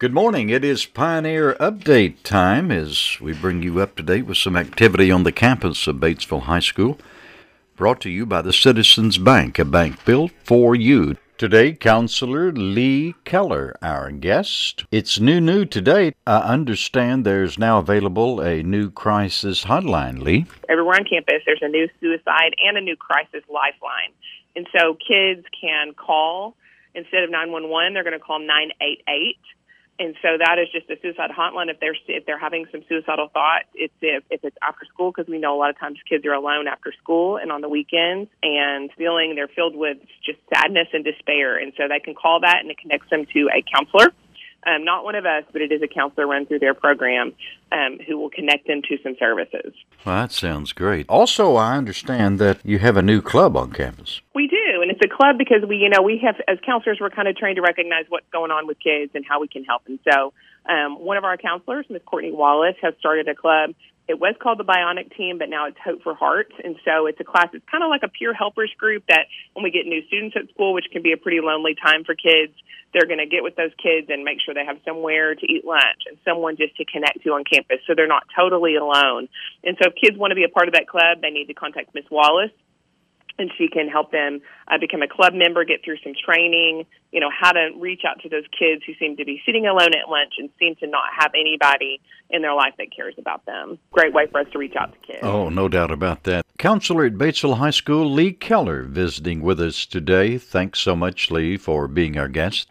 Good morning. It is Pioneer Update time as we bring you up to date with some activity on the campus of Batesville High School. Brought to you by the Citizens Bank, a bank built for you. Today, Counselor Leigh Keller, our guest. It's new, new today. I understand there's now available a new crisis hotline, Leigh. Everywhere on campus, there's a new suicide and a new crisis lifeline. And so kids can call instead of 911, they're going to call 988 and so that is just a suicide hotline if they're if they're having some suicidal thoughts it's if, if it's after school because we know a lot of times kids are alone after school and on the weekends and feeling they're filled with just sadness and despair and so they can call that and it connects them to a counselor um, not one of us, but it is a counselor run through their program um, who will connect them to some services. Well, that sounds great. Also, I understand that you have a new club on campus. We and it's a club because we, you know, we have as counselors, we're kind of trained to recognize what's going on with kids and how we can help. And so, um, one of our counselors, Miss Courtney Wallace, has started a club it was called the Bionic Team, but now it's Hope for Hearts. And so it's a class, it's kind of like a peer helpers group that when we get new students at school, which can be a pretty lonely time for kids, they're going to get with those kids and make sure they have somewhere to eat lunch and someone just to connect to on campus so they're not totally alone. And so if kids want to be a part of that club, they need to contact Miss Wallace and she can help them uh, become a club member, get through some training, you know, how to reach out to those kids who seem to be sitting alone at lunch and seem to not have anybody in their life that cares about them. Great way for us to reach out to kids. Oh, no doubt about that. Counselor at Batesville High School, Leigh Keller, visiting with us today. Thanks so much, Leigh, for being our guest.